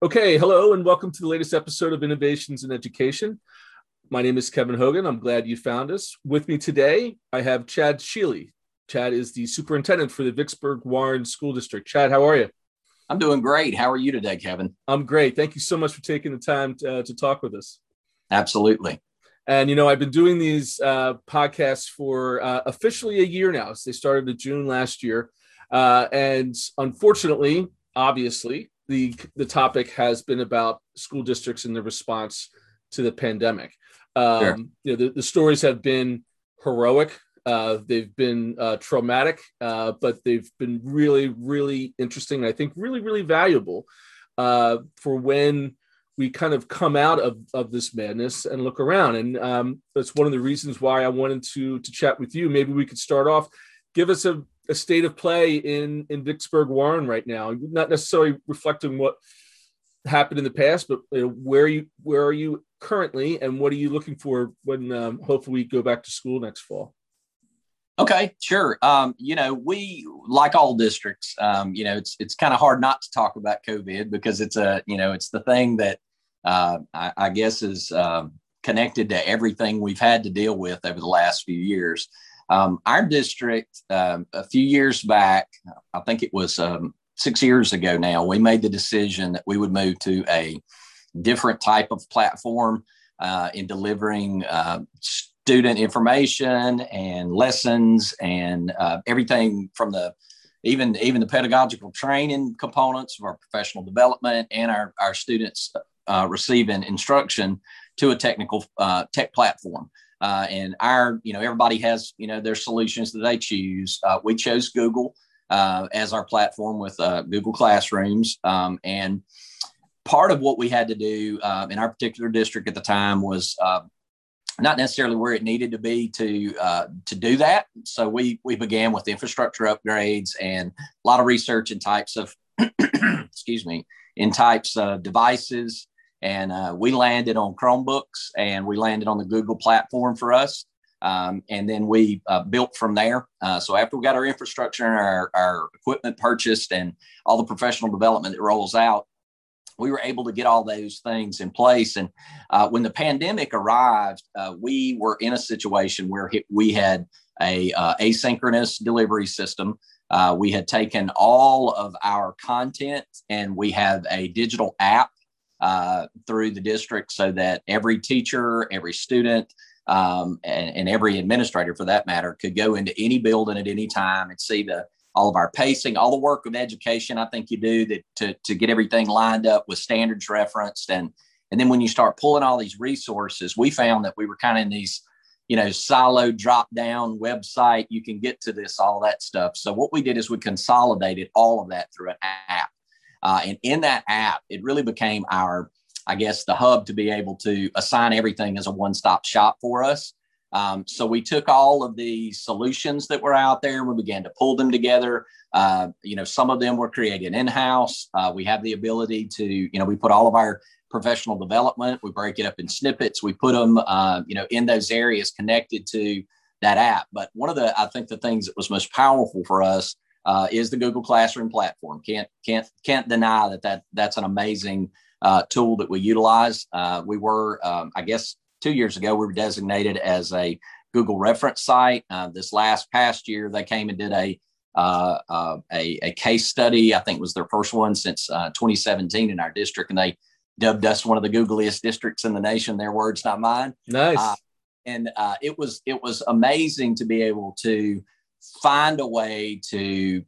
Okay, hello and welcome to the latest episode of Innovations in Education. My name is Kevin Hogan. I'm glad you found us. With me today, I have Chad Shealy. Chad is the superintendent for the Vicksburg Warren School District. Chad, how are you? I'm doing great. How are you today, Kevin? I'm great. Thank you so much for taking the time to, uh, to talk with us. Absolutely. And you know, I've been doing these uh, podcasts for uh, officially a year now. So they started in June last year, uh, and unfortunately, obviously, the the topic has been about school districts and the response to the pandemic. Um, sure. You know, the, the, stories have been heroic. Uh, they've been uh, traumatic, uh, but they've been really, really interesting. I think really, really valuable uh, for when we kind of come out of, of this madness and look around. And um, that's one of the reasons why I wanted to to chat with you. Maybe we could start off. Give us a a state of play in in Vicksburg Warren right now. Not necessarily reflecting what happened in the past, but you know, where you where are you currently, and what are you looking for when um, hopefully we go back to school next fall? Okay, sure. Um, you know, we like all districts. Um, you know, it's it's kind of hard not to talk about COVID because it's a you know it's the thing that uh, I, I, guess is um, connected to everything we've had to deal with over the last few years. Um, our district, um, a few years back, I think it was um, six years ago now, we made the decision that we would move to a different type of platform uh, in delivering uh, student information and lessons and uh, everything from the even even the pedagogical training components of our professional development and our, our students uh, receiving instruction to a technical uh, tech platform. Uh, and our, you know, everybody has, you know, their solutions that they choose. Uh, we chose Google uh, as our platform with uh, Google Classrooms. Um, and part of what we had to do um, in our particular district at the time was uh, not necessarily where it needed to be to uh, to do that. So we we began with infrastructure upgrades and a lot of research in types of excuse me in types of devices and uh, we landed on Chromebooks and we landed on the Google platform for us. Um, and then we uh, built from there. Uh, so after we got our infrastructure and our, our equipment purchased and all the professional development that rolls out, we were able to get all those things in place. And uh, when the pandemic arrived, uh, we were in a situation where we had a uh, asynchronous delivery system. Uh, we had taken all of our content and we have a digital app uh, through the district so that every teacher, every student, um, and, and, every administrator for that matter could go into any building at any time and see the all of our pacing, all the work of education I think you do that to, to get everything lined up with standards referenced. And, and then when you start pulling all these resources, we found that we were kind of in these, you know, silo drop down website. You can get to this, all that stuff. So what we did is we consolidated all of that through an app. Uh, and in that app, it really became our, I guess, the hub to be able to assign everything as a one stop shop for us. Um, so we took all of the solutions that were out there we began to pull them together. Uh, you know, some of them were created in house. Uh, we have the ability to, you know, we put all of our professional development, we break it up in snippets, we put them, uh, you know, in those areas connected to that app. But one of the, I think the things that was most powerful for us uh, is the Google Classroom platform. Can't can't can't deny that that that's an amazing uh, tool that we utilize. Uh, we were, um, I guess, two years ago we were designated as a Google reference site. Uh, this last past year, they came and did a uh, uh, a, a, case study. I think was their first one since 2017 in our district, and they dubbed us one of the Googliest districts in the nation. Their words, not mine. Nice. and it was it was amazing to be able to find a way to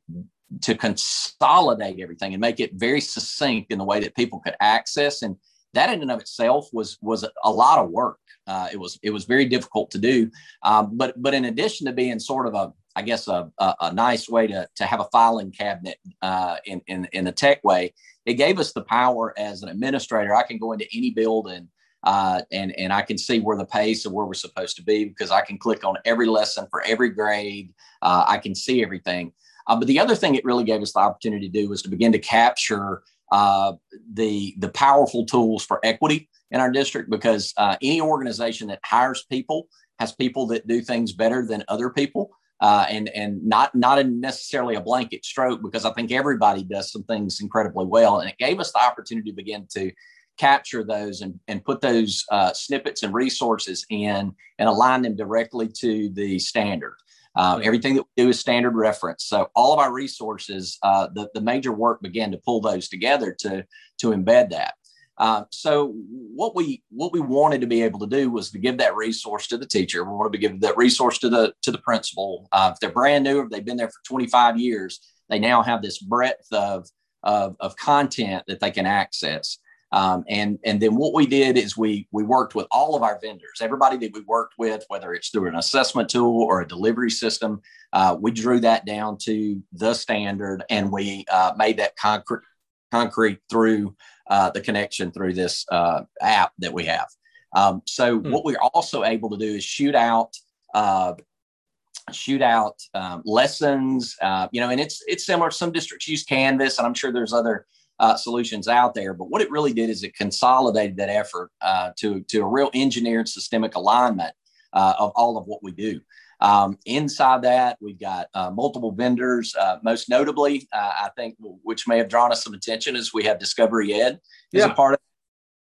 to consolidate everything and make it very succinct in the way that people could access. And that in and of itself was was a lot of work. Uh, it was it was very difficult to do. Um, but but in addition to being sort of a i guess a, a, a nice way to, to have a filing cabinet uh, in, in in the tech way it gave us the power as an administrator. I can go into any building uh, and and I can see where the pace of where we're supposed to be because I can click on every lesson for every grade. Uh, I can see everything. Uh, but the other thing it really gave us the opportunity to do was to begin to capture uh, the the powerful tools for equity in our district because uh, any organization that hires people has people that do things better than other people. uh, and and not not necessarily a blanket stroke because I think everybody does some things incredibly well, and it gave us the opportunity to begin to capture those and, and put those uh, snippets and resources in and align them directly to the standard. Uh, everything that we do is standard reference. So all of our resources, uh, the, the major work began to pull those together to, to embed that. Uh, so what we what we wanted to be able to do was to give that resource to the teacher. We wanted to give that resource to the to the principal. Uh, if they're brand new, if they've been there for 25 years, they now have this breadth of of, of content that they can access. Um, and and then what we did is we we worked with all of our vendors, everybody that we worked with, whether it's through an assessment tool or a delivery system. Uh, we drew that down to the standard, and we uh, made that concrete concrete through uh, the connection through this uh, app that we have. Um, so hmm. what we're also able to do is shoot out uh, shoot out um, lessons. Uh, you know, and it's it's similar. Some districts use Canvas, and I'm sure there's other uh, solutions out there. But what it really did is it consolidated that effort uh, to, to a real engineered systemic alignment uh, of all of what we do. Um, inside that, we've got uh, multiple vendors. Uh, most notably, uh, I think, which may have drawn us some attention, is we have Discovery Ed as yeah. a part of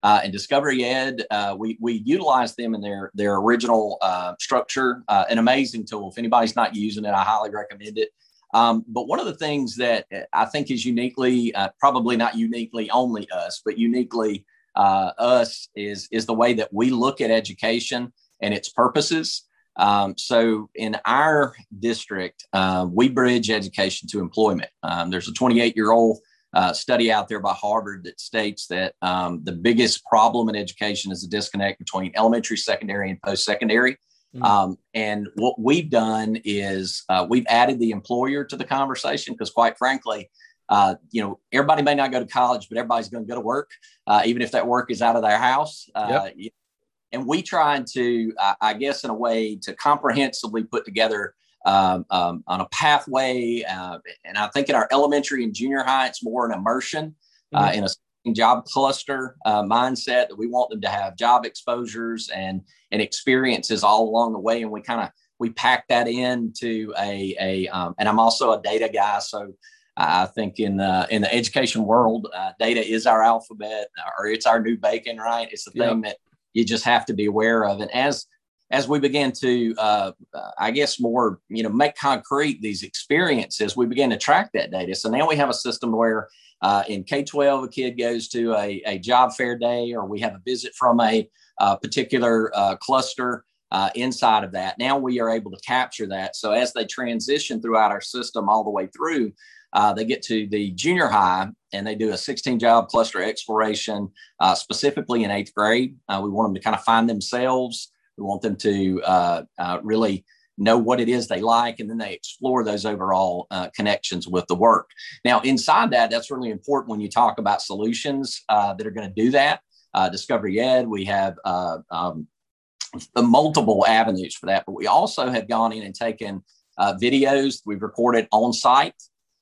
uh, and Discovery Ed, uh, we we utilize them in their their original uh, structure. an amazing tool. If anybody's not using it, I highly recommend it. Um, but one of the things that I think is uniquely, uh, probably not uniquely only us, but uniquely uh, us is is the way that we look at education and its purposes. Um, so in our district, uh, we bridge education to employment. Um, there's a 28 year old uh, study out there by Harvard that states that um, the biggest problem in education is the disconnect between elementary, secondary, and post secondary. Mm-hmm. Um, and what we've done is uh, we've added the employer to the conversation because, quite frankly, uh, you know, everybody may not go to college, but everybody's going to go to work, uh, even if that work is out of their house. Uh, yep. And we try to, I guess, in a way, to comprehensively put together um, um, on a pathway. Uh, and I think in our elementary and junior high, it's more an immersion uh, mm-hmm. in a job cluster uh, mindset that we want them to have job exposures and and experiences all along the way. And we kind of we pack that into a a um, and i'm also a data guy. So i think in the in the education world uh, data is our alphabet or it's our new bacon right? It's the thing that you just have to be aware of. And as as we began to uh, i guess more you know make concrete these experiences we began to track that data. So now we have a system where uh, in K 12, a kid goes to a, a job fair day, or we have a visit from a, a particular uh, cluster uh, inside of that. Now we are able to capture that. So as they transition throughout our system all the way through, uh, they get to the junior high and they do a 16 job cluster exploration, uh, specifically in eighth grade. Uh, we want them to kind of find themselves. We want them to really know what it is they like, and then they explore those overall uh, connections with the work. Now, inside that, that's really important when you talk about solutions uh, that are going to do that. Uh, Discovery Ed, we have uh, um, multiple avenues for that, but we also have gone in and taken uh, videos we've recorded on site.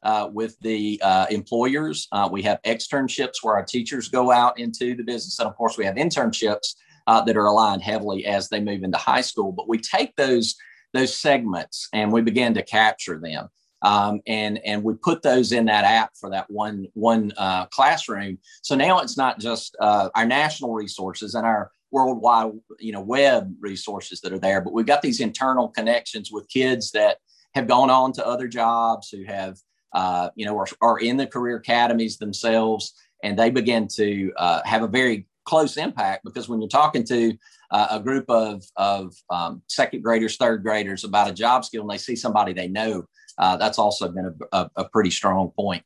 Uh, with the employers, we have externships where our teachers go out into the business, and of course, we have internships that are aligned heavily as they move into high school. But we take those those segments and we began to capture them. Um, and and we put those in that app for that one one uh, classroom. So now it's not just uh, our national resources and our worldwide you know web resources that are there, but we've got these internal connections with kids that have gone on to other jobs who have uh, you know are, are in the career academies themselves, and they begin to uh, have a very close impact because when you're talking to uh, a group of, of um, second graders, third graders about a job skill and they see somebody they know, uh, that's also been a, a, a, pretty strong point.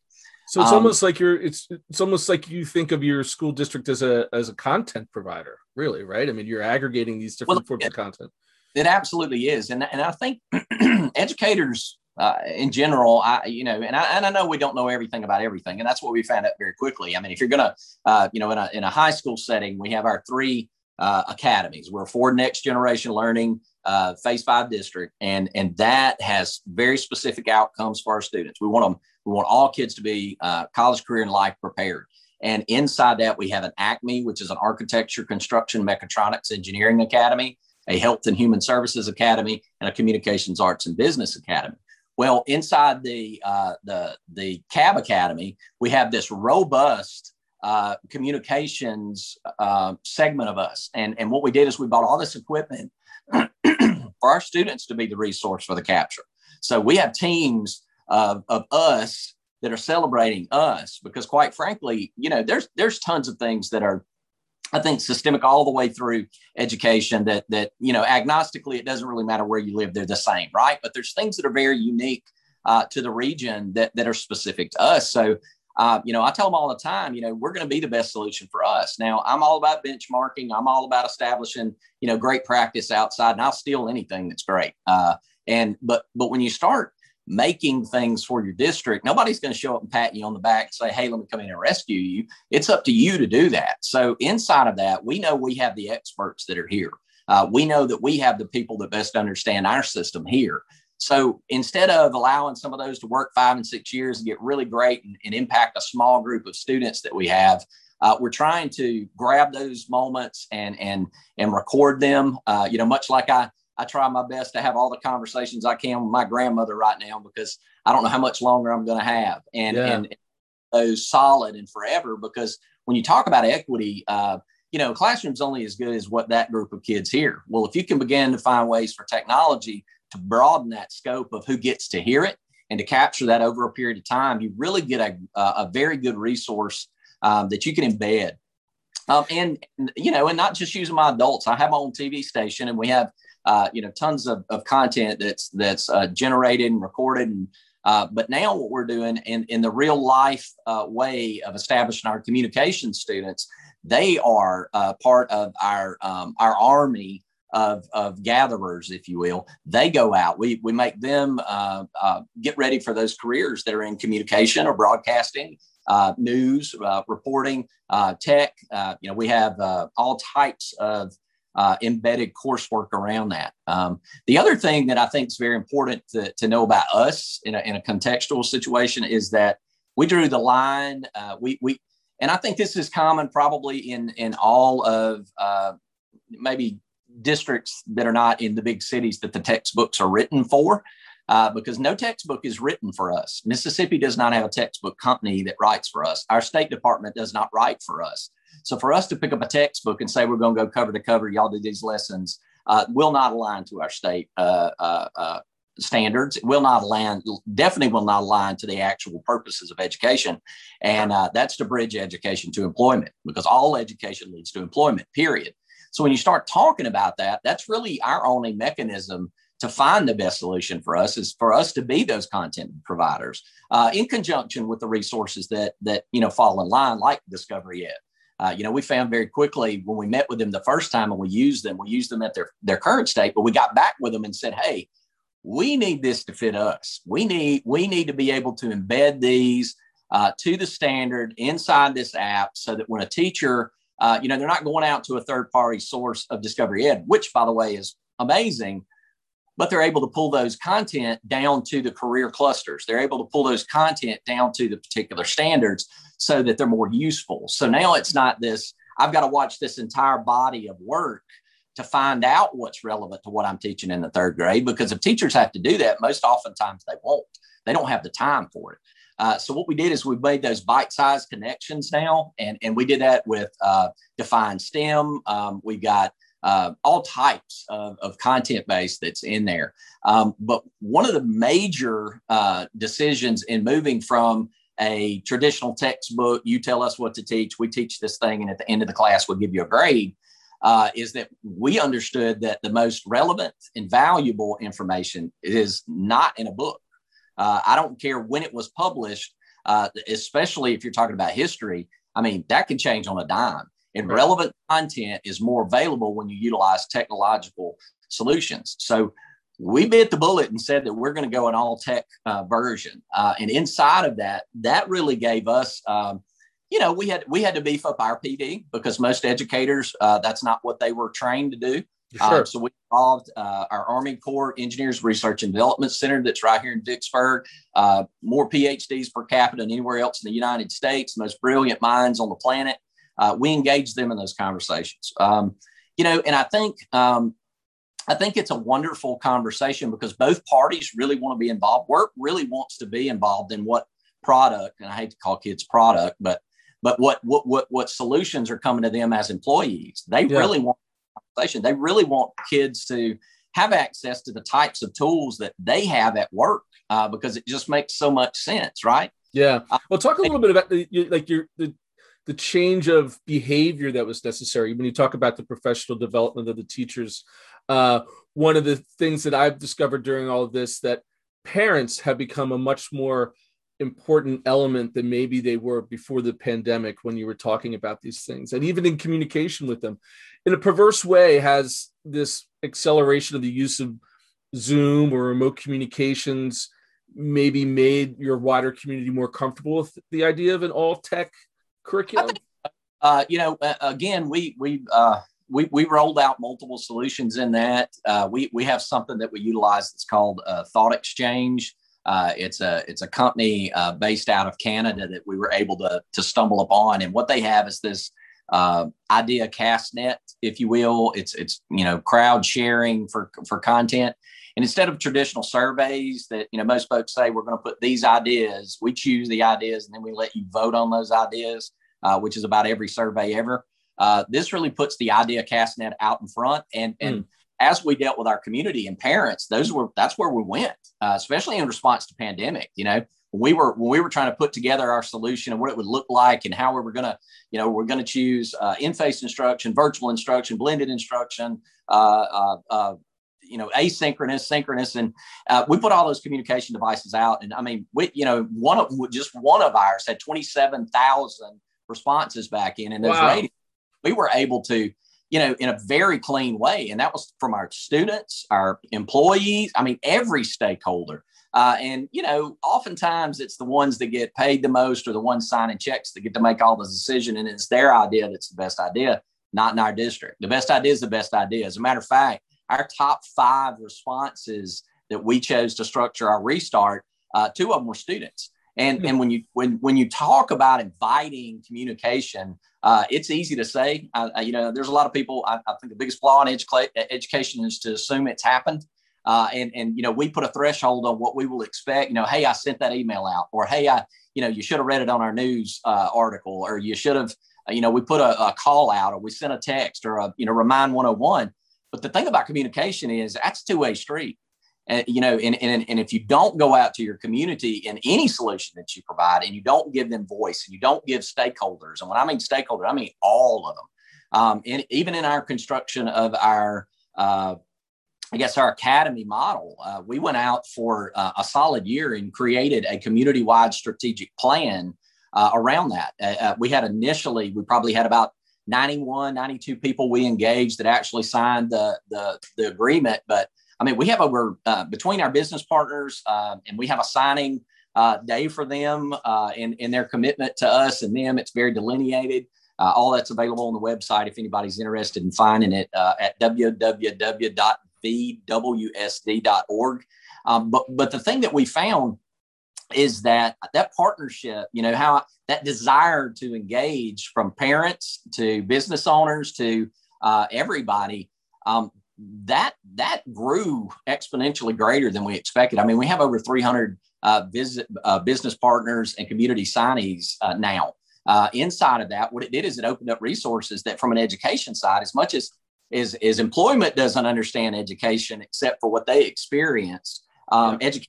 So it's um, almost like you're it's it's almost like you think of your school district as a as a content provider, really, right? I mean, you're aggregating these different well, forms it, of content. It absolutely is, and and I think educators uh, in general, I you know, and I and I know we don't know everything about everything, and that's what we found out very quickly. I mean, if you're gonna, uh, you know, in a in a high school setting, we have our three uh, academies. We're Ford Next Generation Learning, uh, phase five district, and and that has very specific outcomes for our students. We want them. We want all kids to be uh, college, career, and life prepared. And inside that, we have an ACME, which is an architecture, construction, mechatronics, engineering academy. a health and human services academy, and a communications arts and business academy. Well, inside the uh, the the CAB Academy, we have this robust uh, communications uh, segment of us, and and what we did is we bought all this equipment for our students to be the resource for the capture. So we have teams of, of us that are celebrating us because quite frankly, you know, there's there's tons of things that are I think systemic all the way through education that that you know agnostically it doesn't really matter where you live they're the same right? But there's things that are very unique uh, to the region that that are specific to us. So uh, you know I tell them all the time you know we're going to be the best solution for us. Now I'm all about benchmarking. I'm all about establishing you know great practice outside and I'll steal anything that's great uh, and but but when you start making things for your district, nobody's going to show up and pat you on the back and say, Hey, let me come in and rescue you. It's up to you to do that. So, inside of that, we know we have the experts that are here. Uh, we know that we have the people that best understand our system here. So, instead of allowing some of those to work five and six years and get really great and, and impact a small group of students that we have, uh, we're trying to grab those moments and and and record them. Uh, you know, much like I I try my best to have all the conversations I can with my grandmother right now because I don't know how much longer I'm going to have, and yeah. and those solid and forever. Because when you talk about equity, uh, you know, classroom's only as good as what that group of kids hear. Well, if you can begin to find ways for technology to broaden that scope of who gets to hear it and to capture that over a period of time, you really get a, a very good resource um, that you can embed. Um, and, and, you know, and not just using my adults. I have my own TV station, and we have uh, you know, tons of, of content that's that's uh, generated and recorded. And uh, but now what we're doing in in the real life uh, way of establishing our communication students, they are uh, part of our um, our army of, of gatherers, if you will. They go out. We we make them uh, get ready for those careers that are in communication or broadcasting. news, reporting, tech. you know, we have all types of uh, embedded coursework around that. Um, the other thing that I think is very important to, to know about us in a, in a contextual situation is that we drew the line. Uh, we, we, and I think this is common probably in, in all of uh, maybe districts that are not in the big cities that the textbooks are written for. Uh, because no textbook is written for us. Mississippi does not have a textbook company that writes for us. Our State Department does not write for us. So for us to pick up a textbook and say we're going to go cover to cover, y'all do these lessons, uh, will not align to our state uh, uh, uh, standards. It will not align, definitely will not align to the actual purposes of education. And uh, that's to bridge education to employment because all education leads to employment, period. So when you start talking about that, that's really our only mechanism to find the best solution for us is for us to be those content providers uh, in conjunction with the resources that that you know fall in line like discovery ed uh, you know, we found very quickly when we met with them the first time and we used them, we used them at their, their current state, but we got back with them and said, hey, we need this to fit us. We need we need to be able to embed these uh, to the standard inside this app so that when a teacher, uh, you know, they're not going out to a third party source of Discovery Ed, which by the way is amazing, but they're able to pull those content down to the career clusters. They're able to pull those content down to the particular standards so that they're more useful. So now it's not this, I've got to watch this entire body of work to find out what's relevant to what I'm teaching in the third grade. Because if teachers have to do that, most oftentimes they won't. They don't have the time for it. Uh, so what we did is we made those bite-sized connections now, and and we did that with uh, defined STEM. Um, we've got uh, all types of, of content base that's in there. Um, but one of the major uh, decisions in moving from a traditional textbook, you tell us what to teach, we teach this thing, and at the end of the class, we'll give you a grade. Uh, is that we understood that the most relevant and valuable information is not in a book. Uh, I don't care when it was published, uh, especially if you're talking about history. I mean, that can change on a dime. And relevant content is more available when you utilize technological solutions. So we bit the bullet and said that we're going to go an all tech uh, version. Uh, and inside of that, that really gave us, um, you know, we had we had to beef up our PD because most educators, uh, that's not what they were trained to do. Sure. so we involved uh, our Army Corps Engineers Research and Development Center that's right here in Vicksburg. Uh, more PhDs per capita than anywhere else in the United States. Most brilliant minds on the planet. We engage them in those conversations. Um, you know, and I think um, I think it's a wonderful conversation because both parties really want to be involved. Work really wants to be involved in what product, and I hate to call kids product, but but what what what what solutions are coming to them as employees. They yeah. really want conversation. They really want kids to have access to the types of tools that they have at work uh, because it just makes so much sense, right? Yeah. Uh, well, talk a little bit about the like your the the change of behavior that was necessary when you talk about the professional development of the teachers. Uh, one of the things that I've discovered during all of this that parents have become a much more important element than maybe they were before the pandemic when you were talking about these things and even in communication with them in a perverse way has this acceleration of the use of zoom or remote communications maybe made your wider community more comfortable with the idea of an all tech curriculum? Uh, you know again we we uh, we, we rolled out multiple solutions in that. Uh, we we have something that we utilize that's called uh, thought exchange. Uh, it's a it's a company uh, based out of Canada that we were able to to stumble upon, and what they have is this uh, idea cast net, if you will. It's it's you know crowd sharing for for content, and instead of traditional surveys that you know most folks say we're going to put these ideas, we choose the ideas and then we let you vote on those ideas, uh, which is about every survey ever. Uh, this really puts the idea cast net out in front, and and mm as we dealt with our community and parents, those were that's where we went, uh, especially in response to pandemic. You know, we were when we were trying to put together our solution and what it would look like and how we were going to, you know, we're going to choose uh, in-face instruction, virtual instruction, blended instruction, uh, uh, uh you know, asynchronous, synchronous, and uh, we put all those communication devices out. And I mean, we, you know, one of just one of ours had twenty-seven thousand responses back in, and those wow. ratings. We were able to you know, in a very clean way. And that was from our students, our employees, I mean, every stakeholder. Uh, and, you know, oftentimes it's the ones that get paid the most or the ones signing checks that get to make all the decision. And it's their idea that's the best idea, not in our district. The best idea is the best idea. As a matter of fact, our top five responses that we chose to structure our restart, uh, two of them were students. And, and when you when when you talk about inviting communication, uh, it's easy to say. Uh, you know, there's a lot of people. I, I think the biggest flaw in educa- education is to assume it's happened. Uh, and and you know, we put a threshold on what we will expect. You know, hey, I sent that email out, or hey, I you know, you should have read it on our news uh, article, or you should have uh, you know, we put a, a call out, or we sent a text, or a you know, remind 101. But the thing about communication is that's two way street. And, you know, and, and, and if you don't go out to your community in any solution that you provide and you don't give them voice and you don't give stakeholders, and when I mean stakeholders, I mean all of them. Um, and even in our construction of our, uh, I guess, our academy model, uh, we went out for uh, a solid year and created a community wide strategic plan uh, around that. Uh, uh, we had initially, we probably had about 91, 92 people we engaged that actually signed the, the, the agreement, but I mean, we have over uh, between our business partners, uh, and we have a signing day for them in their commitment to us and them. It's very delineated. Uh, all that's available on the website if anybody's interested in finding it uh, at www.vwsd.org. Um, but but the thing that we found is that that partnership, you know, how that desire to engage from parents to business owners to everybody. Um, that that grew exponentially greater than we expected. I mean, we have over 300 uh, visit, uh, business partners and community signees uh, now. Uh, inside of that, what it did is it opened up resources that, from an education side, as much as is is employment doesn't understand education except for what they experienced, um, yeah. education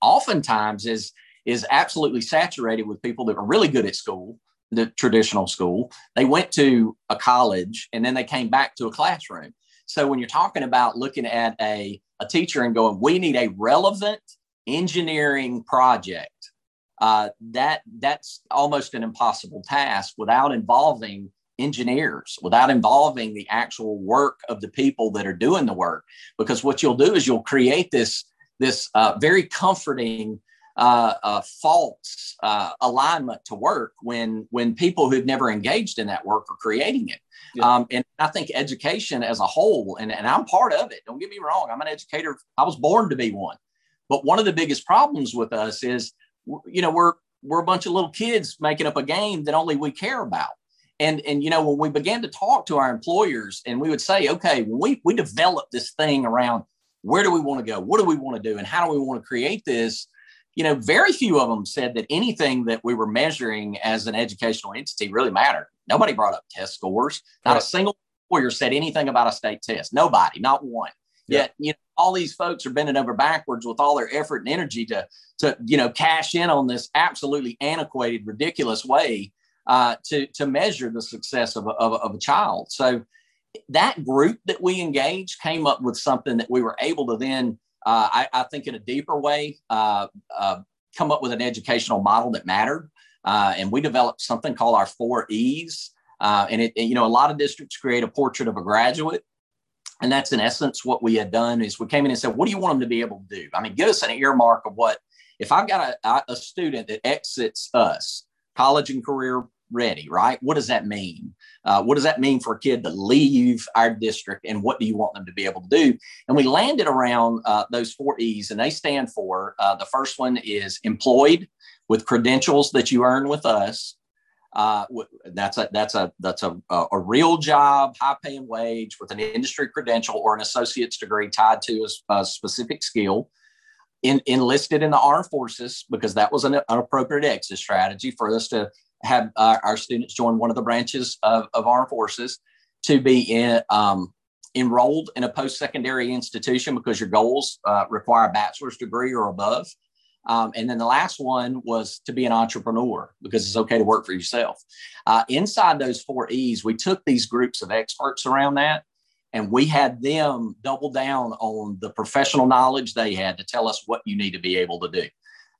oftentimes is is absolutely saturated with people that are really good at school the traditional school. They went to a college and then they came back to a classroom. So when you're talking about looking at a, a teacher and going, we need a relevant engineering project, uh, that that's almost an impossible task without involving engineers, without involving the actual work of the people that are doing the work. Because what you'll do is you'll create this this uh, very comforting uh, uh, false uh, alignment to work when when people who've never engaged in that work are creating it. Yeah. Um, and I think education as a whole, and, and I'm part of it. Don't get me wrong. I'm an educator. I was born to be one. But one of the biggest problems with us is, you know, we're we're a bunch of little kids making up a game that only we care about. And, and you know when we began to talk to our employers and we would say okay when we, we developed this thing around where do we want to go? What do we want to do? And how do we want to create this? You know very few of them said that anything that we were measuring as an educational entity really mattered. Nobody brought up test scores. Not right. a single employer said anything about a state test. Nobody not one. Yet, you know, all these folks are bending over backwards with all their effort and energy to, to you know, cash in on this absolutely antiquated, ridiculous way uh, to, to measure the success of a, of, a, of a child. So that group that we engaged came up with something that we were able to then, uh, I, I, think, in a deeper way, uh, uh come up with an educational model that mattered. Uh, and we developed something called our four E's. And it, you know, a lot of districts create a portrait of a graduate and that's in essence what we had done is we came in and said, what do you want them to be able to do? I mean, give us an earmark of what, if I've got a, a student that exits us, college and career ready, right? What does that mean? Uh, what does that mean for a kid to leave our district and what do you want them to be able to do? And we landed around uh, those four E's and they stand for uh, the first one is employed with credentials that you earn with us. Uh, that's a that's a that's a, a real job, high paying wage with an industry credential or an associate's degree tied to a, a specific skill. Enlisted in the armed forces because that was an, an appropriate exit strategy for us to have uh, our students join one of the branches of, of armed forces to be in, um, enrolled in a post-secondary institution because your goals uh, require a bachelor's degree or above um, and then the last one was to be an entrepreneur because it's okay to work for yourself. Uh, inside those four E's, we took these groups of experts around that and we had them double down on the professional knowledge they had to tell us what you need to be able to do.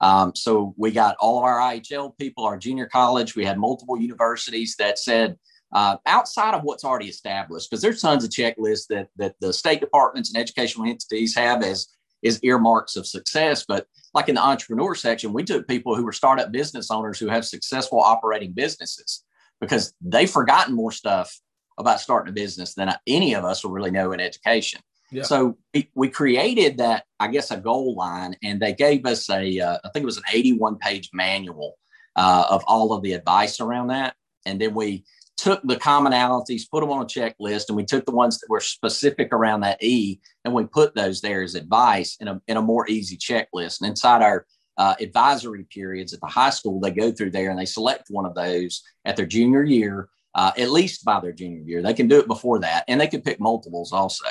Um, so we got all of our IHL people, our junior college, we had multiple universities that said, uh, outside of what's already established, because there's tons of checklists that that the state departments and educational entities have as is earmarks of success. But like in the entrepreneur section, we took people who were startup business owners who have successful operating businesses because they've forgotten more stuff about starting a business than any of us will really know in education. Yeah. So we, we, created that, I guess, a goal line, and they gave us a, uh, I think it was an 81 page manual uh, of all of the advice around that. And then we took the commonalities, put them on a checklist, and we took the ones that were specific around that E, and we put those there as advice in a, in a more easy checklist. And inside our uh, advisory periods at the high school, they go through there and they select one of those at their junior year, uh, at least by their junior year. They can do it before that, and they can pick multiples also.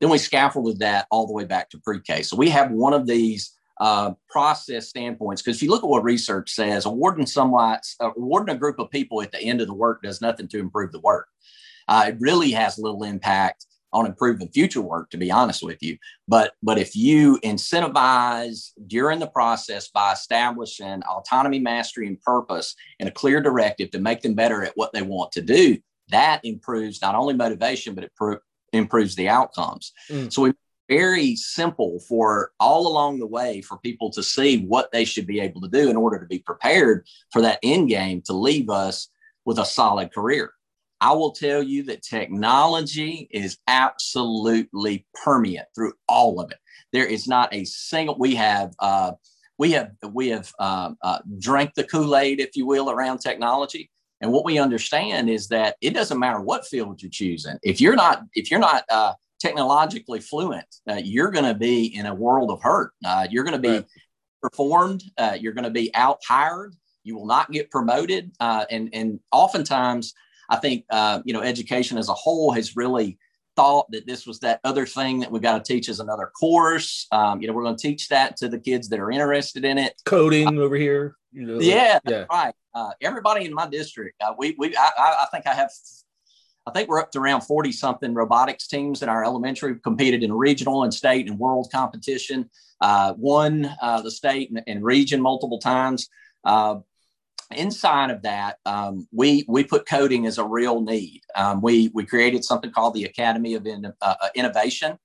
Then we scaffolded that all the way back to pre-K. So we have one of these uh, process standpoints. Because if you look at what research says, awarding somewhat, uh, awarding a group of people at the end of the work does nothing to improve the work. Uh, it really has little impact on improving future work, to be honest with you. But but if you incentivize during the process by establishing autonomy, mastery, and purpose and a clear directive to make them better at what they want to do, that improves not only motivation but it pro- improves the outcomes. Mm. So we very simple for all along the way for people to see what they should be able to do in order to be prepared for that end game to leave us with a solid career. I will tell you that technology is absolutely permeant through all of it. There is not a single. We have uh, we have we have uh, uh, drank the Kool Aid, if you will, around technology. And what we understand is that it doesn't matter what field you're choosing. If you're not if you're not uh, technologically fluent, uh, you're going to be in a world of hurt. Uh, you're going to be right. performed. Uh, you're going to be out hired. You will not get promoted. Uh, and and oftentimes, I think uh, you know education as a whole has really thought that this was that other thing that we got to teach as another course. Um, you know, we're going to teach that to the kids that are interested in it. Coding over here. You know, yeah, yeah. right. Uh, everybody in my district, we we I, I think I have I think we're up to around 40 something robotics teams in our elementary, competed in regional and state and world competition, uh, won uh, the state and, and, region multiple times. Uh, inside of that, um, we we put coding as a real need. Um, we we created something called the Academy of In, uh, Innovation,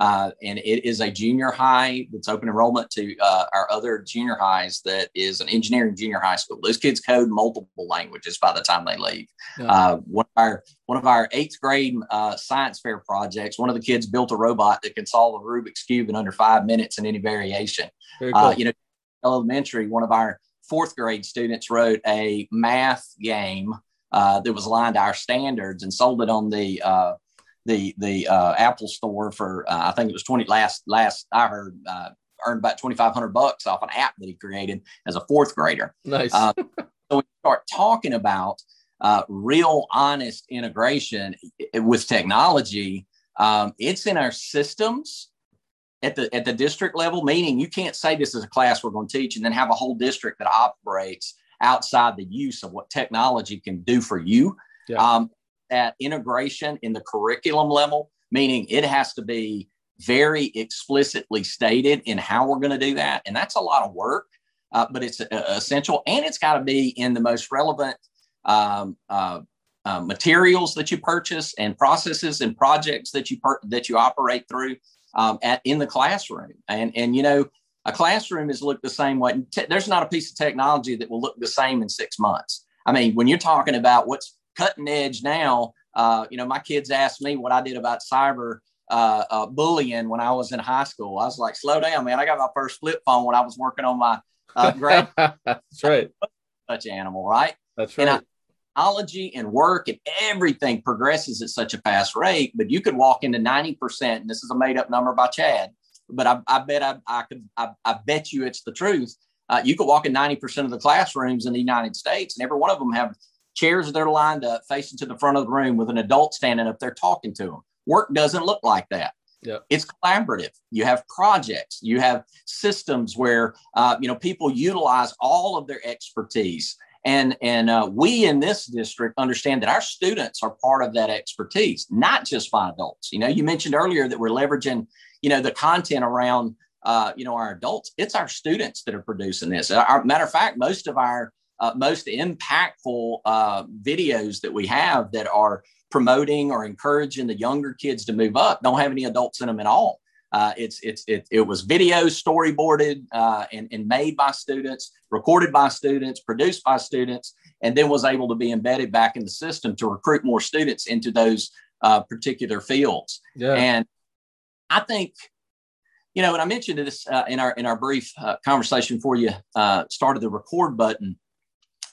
uh, and it is a junior high that's open enrollment to uh, our other junior highs that is an engineering junior high school. Those kids code multiple languages by the time they leave. Yeah. Uh, one of our one of our eighth grade uh, science fair projects, one of the kids built a robot that can solve a Rubik's cube in under five minutes in any variation. Uh, cool. you know, elementary, one of our fourth grade students wrote a math game uh, that was aligned to our standards and sold it on the uh, the the uh, Apple store for uh, I think it was twenty last last I heard uh, earned about twenty five hundred bucks off an app that he created as a fourth grader. Nice. Uh, so we start talking about uh, real honest integration with technology. Um, it's in our systems at the at the district level, meaning you can't say this is a class we're going to teach and then have a whole district that operates outside the use of what technology can do for you. Yeah. Um, that integration in the curriculum level, meaning it has to be very explicitly stated in how we're going to do that, and that's a lot of work, uh, but it's uh, essential, and it's got to be in the most relevant um, uh, uh, materials that you purchase and processes and projects that you per- that you operate through um, at in the classroom. And and you know, a classroom has looked the same way. Te- there's not a piece of technology that will look the same in six months. I mean, when you're talking about what's cutting edge now, uh, you know, my kids asked me what I did about cyber uh, uh, bullying when I was in high school. I was like, slow down, man. I got my first flip phone when I was working on my uh, grade. That's right. Such animal, right? That's right. And technology and work and everything progresses at such a fast rate, but you could walk into 90%, and this is a made up number by Chad, but I, I bet I, I could, I, I, bet you it's the truth. Uh, you could walk in 90% of the classrooms in the United States, and every one of them have chairs that are lined up facing to the front of the room with an adult standing up there talking to them. Work doesn't look like that. Yep. It's collaborative. You have projects. You have systems where uh, you know people utilize all of their expertise and and uh, we in this district understand that our students are part of that expertise, not just by adults. You know, you mentioned earlier that we're leveraging, you know, the content around, uh, you know, our adults. It's our students that are producing this. Our, matter of fact, most of our uh, most impactful uh, videos that we have that are promoting or encouraging the younger kids to move up don't have any adults in them at all. Uh, it's it's it, it was video storyboarded uh, and, and made by students, recorded by students, produced by students, and then was able to be embedded back in the system to recruit more students into those uh, particular fields. Yeah. And I think, you know, and I mentioned this uh, in our in our brief uh, conversation before you uh, started the record button.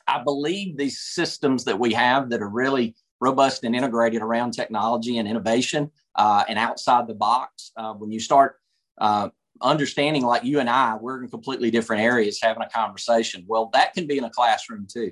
I believe these systems that we have that are really robust and integrated around technology and innovation uh, and outside the box. Uh, when you start uh, understanding, like you and I, we're in completely different areas having a conversation. Well, that can be in a classroom too.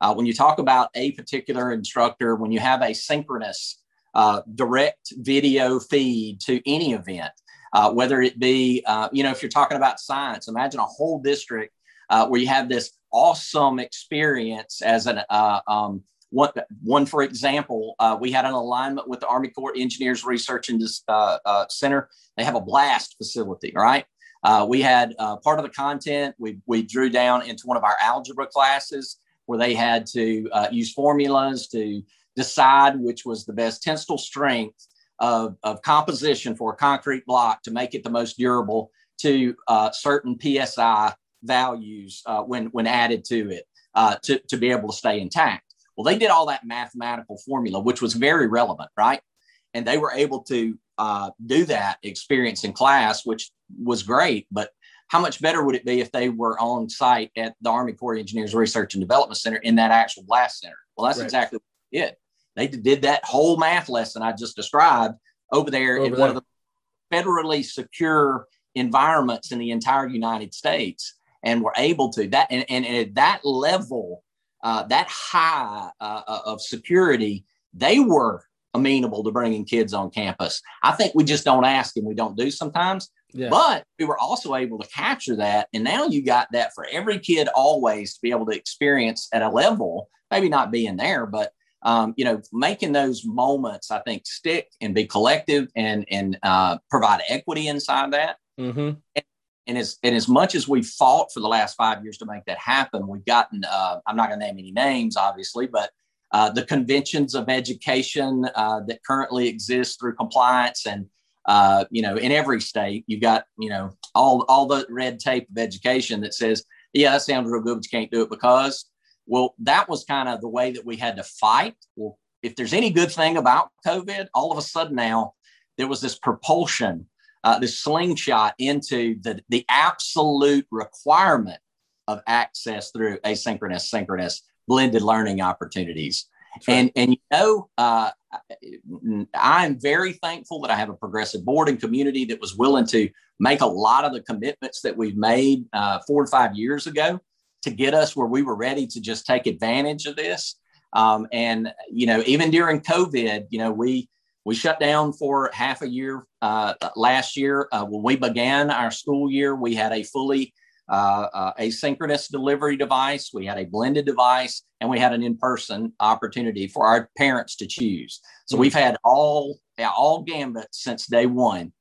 Uh, when you talk about a particular instructor, when you have a synchronous uh, direct video feed to any event, uh, whether it be, you know, if you're talking about science, imagine a whole district where you have this awesome experience as an um, one, one for example, uh, we had an alignment with the Army Corps Engineers Research and uh, uh, Center. They have a blast facility, right? Uh, we had uh, part of the content we, we drew down into one of our algebra classes where they had to uh, use formulas to decide which was the best tensile strength of, of composition for a concrete block to make it the most durable to certain PSI values when, when added to it to, to be able to stay intact. Well, they did all that mathematical formula, which was very relevant, right? And they were able to uh, do that experience in class, which was great. But how much better would it be if they were on site at the Army Corps Engineers Research and Development Center in that actual blast center? Well, that's right. exactly what they did. They did that whole math lesson I just described over there over in there. one of the federally secure environments in the entire United States and were able to that and, and at that level uh, that high uh, uh, of security, they were amenable to bringing kids on campus. I think we just don't ask and we don't do sometimes. Yeah. But we were also able to capture that. And now you got that for every kid always to be able to experience at a level, maybe not being there, but um, you know, making those moments, I think, stick and be collective and and uh, provide equity inside that. Mm-hmm. And and as and as much as we've fought for the last five years to make that happen, we've gotten uh, I'm not going to name any names, obviously, but uh, the conventions of education uh, that currently exist through compliance and uh, you know in every state you've got you know all all the red tape of education that says yeah that sounds real good but you can't do it because. Well that was kind of the way that we had to fight. Well if there's any good thing about covid all of a sudden now there was this propulsion uh, the slingshot into the, the absolute requirement of access through asynchronous, synchronous, blended learning opportunities. And and you know, uh, I'm very thankful that I have a progressive board and community that was willing to make a lot of the commitments that we've made uh, four or five years ago to get us where we were ready to just take advantage of this. Um, and you know, even during COVID, you know, we we shut down for half a year uh, last year. Uh, when we began our school year, we had a fully uh, uh, asynchronous delivery device, we had a blended device, and we had an in-person opportunity for our parents to choose. So mm-hmm. we've had all all gambits since day one.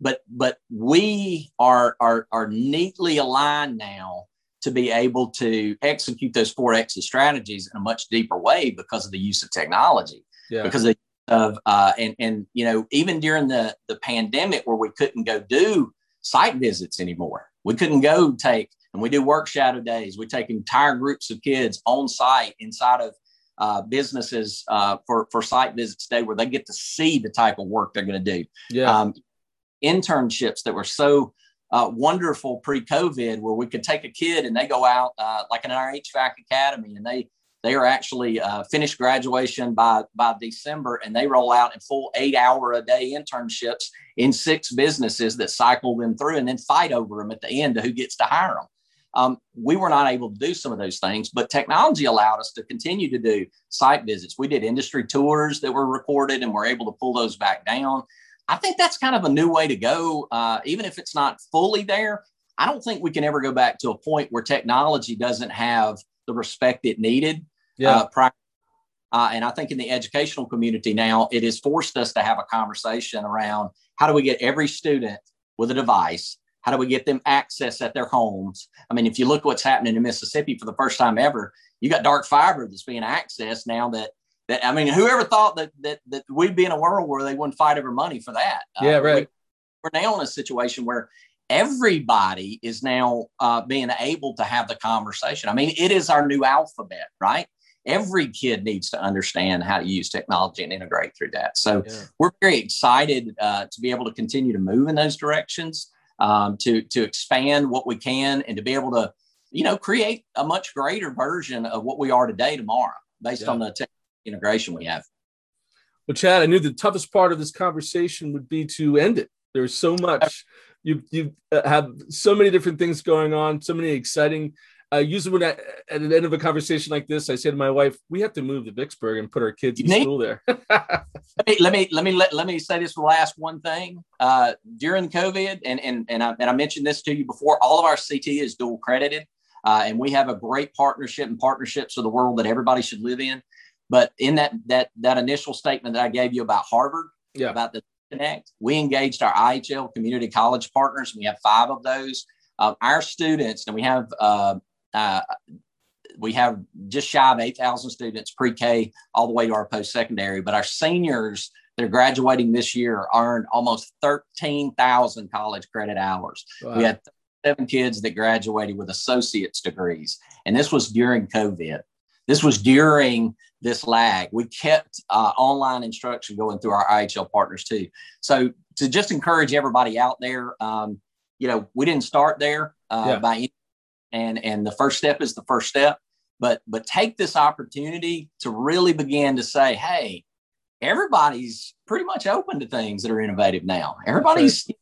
But but we are are are neatly aligned now to be able to execute those four exit strategies in a much deeper way because of the use of technology. Yeah. Because of, of uh, and and you know even during the the pandemic where we couldn't go do site visits anymore we couldn't go take, and we do work shadow days. We take entire groups of kids on site inside of uh, businesses uh, for for site visits day where they get to see the type of work they're going to do. Yeah. Um, internships that were so uh, wonderful pre-COVID, where we could take a kid and they go out uh, like in our HVAC academy, and they they are actually uh, finished graduation by by December, and they roll out in full eight hour a day internships in six businesses that cycle them through, and then fight over them at the end to who gets to hire them. Um, we were not able to do some of those things, but technology allowed us to continue to do site visits. We did industry tours that were recorded, and we're able to pull those back down. I think that's kind of a new way to go, uh, even if it's not fully there. I don't think we can ever go back to a point where technology doesn't have the respect it needed yeah. Uh, uh, and I think in the educational community now, it has forced us to have a conversation around how do we get every student with a device? How do we get them access at their homes? I mean, if you look what's happening in Mississippi for the first time ever, you got dark fiber that's being accessed now that that I mean, whoever thought that that that we'd be in a world where they wouldn't fight over money for that? Yeah, uh, right. We, are now in a situation where everybody is now uh, being able to have the conversation. I mean, it is our new alphabet, right? Every kid needs to understand how to use technology and integrate through that. So yeah. we're very excited uh, to be able to continue to move in those directions, um, to to expand what we can, and to be able to, you know, create a much greater version of what we are today tomorrow, based yeah. on the tech integration we have. Well, Chad, I knew the toughest part of this conversation would be to end it. There's so much. You you uh, have so many different things going on, so many exciting uh, usually when I, at the end of a conversation like this, I say to my wife, "We have to move to Vicksburg and put our kids in school there." let me let me let me let, let me say this last one thing. Uh, during COVID, and and and I, and I mentioned this to you before. All of our CT is dual credited, uh, and we have a great partnership and partnerships of the world that everybody should live in. But in that that that initial statement that I gave you about Harvard, yeah. about the Connect, we engaged our IHL community college partners. We have five of those. Uh, our students, and we have uh, uh, we have just shy of 8,000 students pre K all the way to our post secondary, but our seniors that are graduating this year earned almost 13,000 college credit hours. Wow. We had seven kids that graduated with associate's degrees, and this was during COVID. This was during this lag. We kept uh, online instruction going through our IHL partners too. So to just encourage everybody out there, um, you know, we didn't start there uh, yeah. by any and and the first step is the first step but but take this opportunity to really begin to say hey everybody's pretty much open to things that are innovative now everybody's right.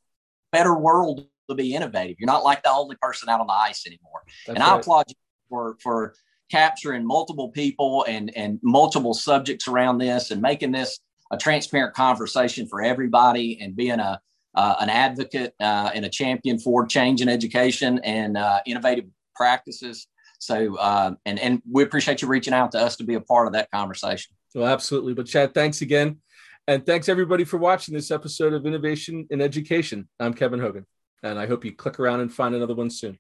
better world to be innovative you're not like the only person out on the ice anymore That's and right. i applaud you for for capturing multiple people and and multiple subjects around this and making this a transparent conversation for everybody and being a uh, an advocate uh, and a champion for change in education and uh, innovative practices. So, uh, and and we appreciate you reaching out to us to be a part of that conversation. Well, absolutely. But Chad, thanks again, and thanks everybody for watching this episode of Innovation in Education. I'm Kevin Hogan, and I hope you click around and find another one soon.